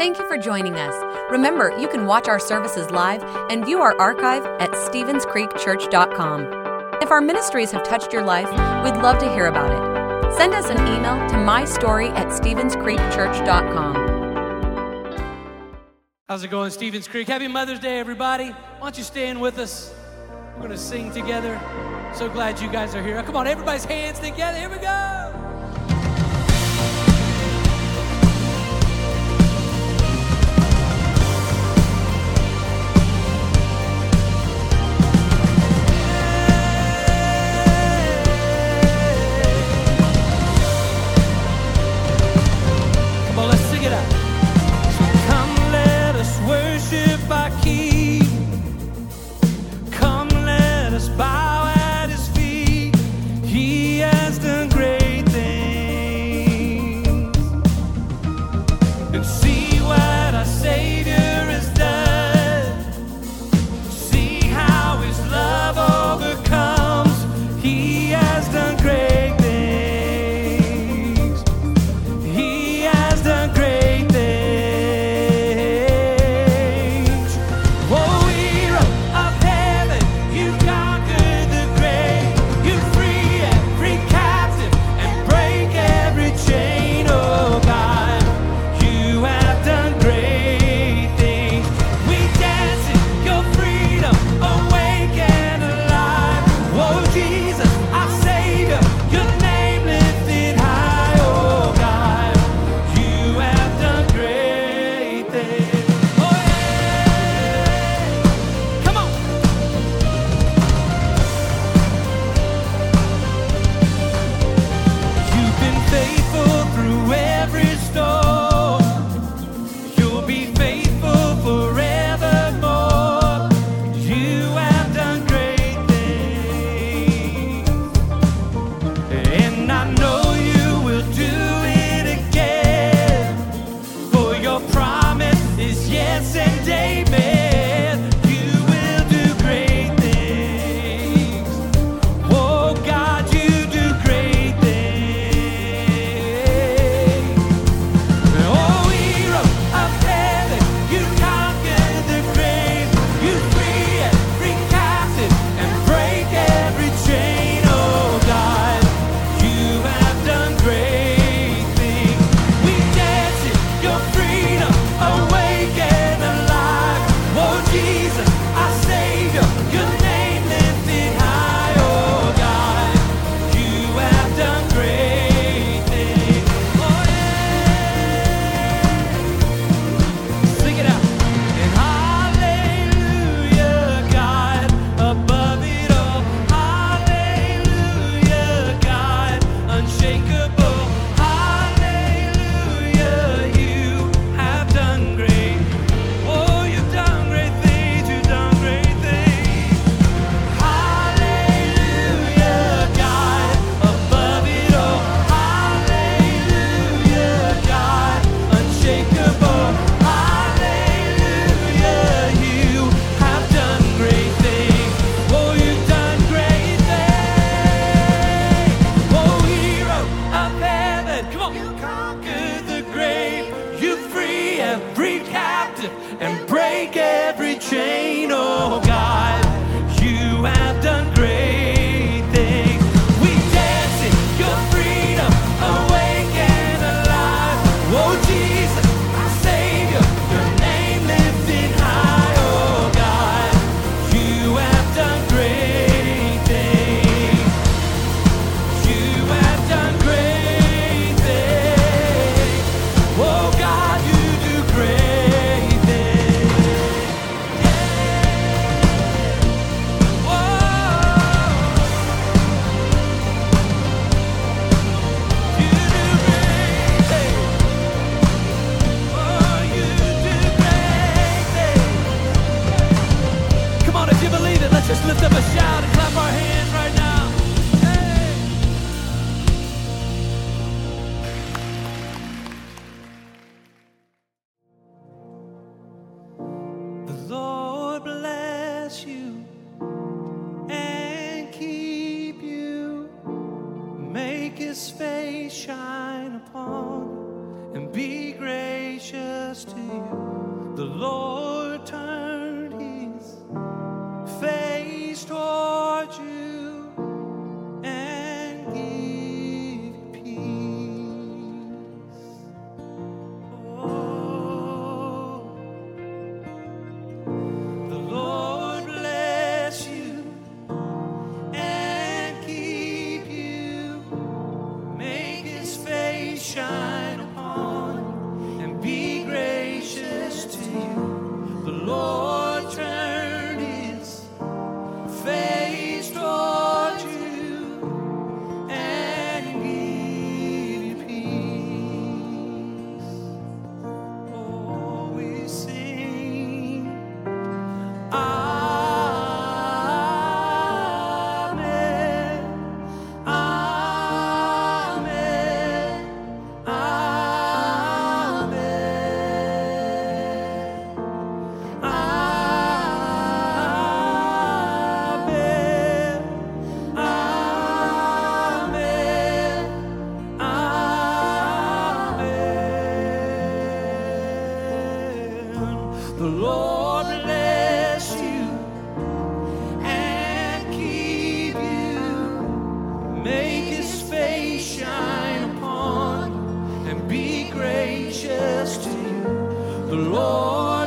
Thank you for joining us. Remember, you can watch our services live and view our archive at StevensCreekChurch.com. If our ministries have touched your life, we'd love to hear about it. Send us an email to mystory at StevensCreekChurch.com. How's it going, Stevens Creek? Happy Mother's Day, everybody. Why don't you stand with us? We're going to sing together. So glad you guys are here. Come on, everybody's hands together. Here we go. if I keep and be gracious to you. The Lord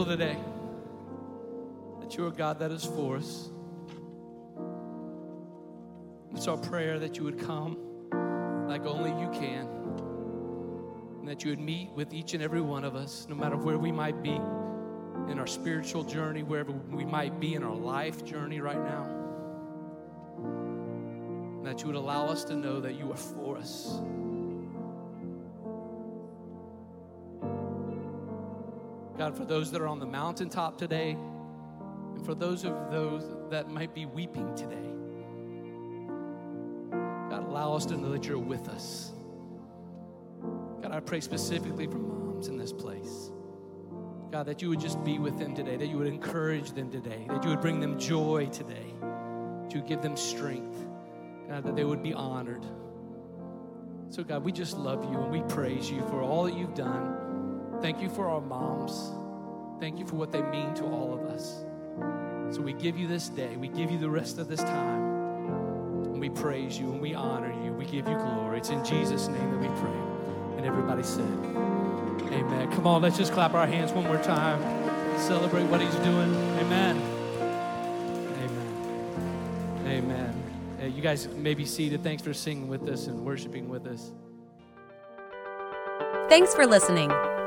Thankful today that you're God that is for us. It's our prayer that you would come like only you can. And that you would meet with each and every one of us, no matter where we might be in our spiritual journey, wherever we might be in our life journey right now. And that you would allow us to know that you are for us. God, for those that are on the mountaintop today, and for those of those that might be weeping today, God, allow us to know that you're with us. God, I pray specifically for moms in this place. God, that you would just be with them today, that you would encourage them today, that you would bring them joy today, that you would give them strength, God, that they would be honored. So, God, we just love you and we praise you for all that you've done. Thank you for our moms. Thank you for what they mean to all of us. So, we give you this day, we give you the rest of this time, and we praise you and we honor you. We give you glory. It's in Jesus' name that we pray. And everybody said, Amen. Come on, let's just clap our hands one more time. Celebrate what he's doing. Amen. Amen. Amen. Uh, you guys may be seated. Thanks for singing with us and worshiping with us. Thanks for listening.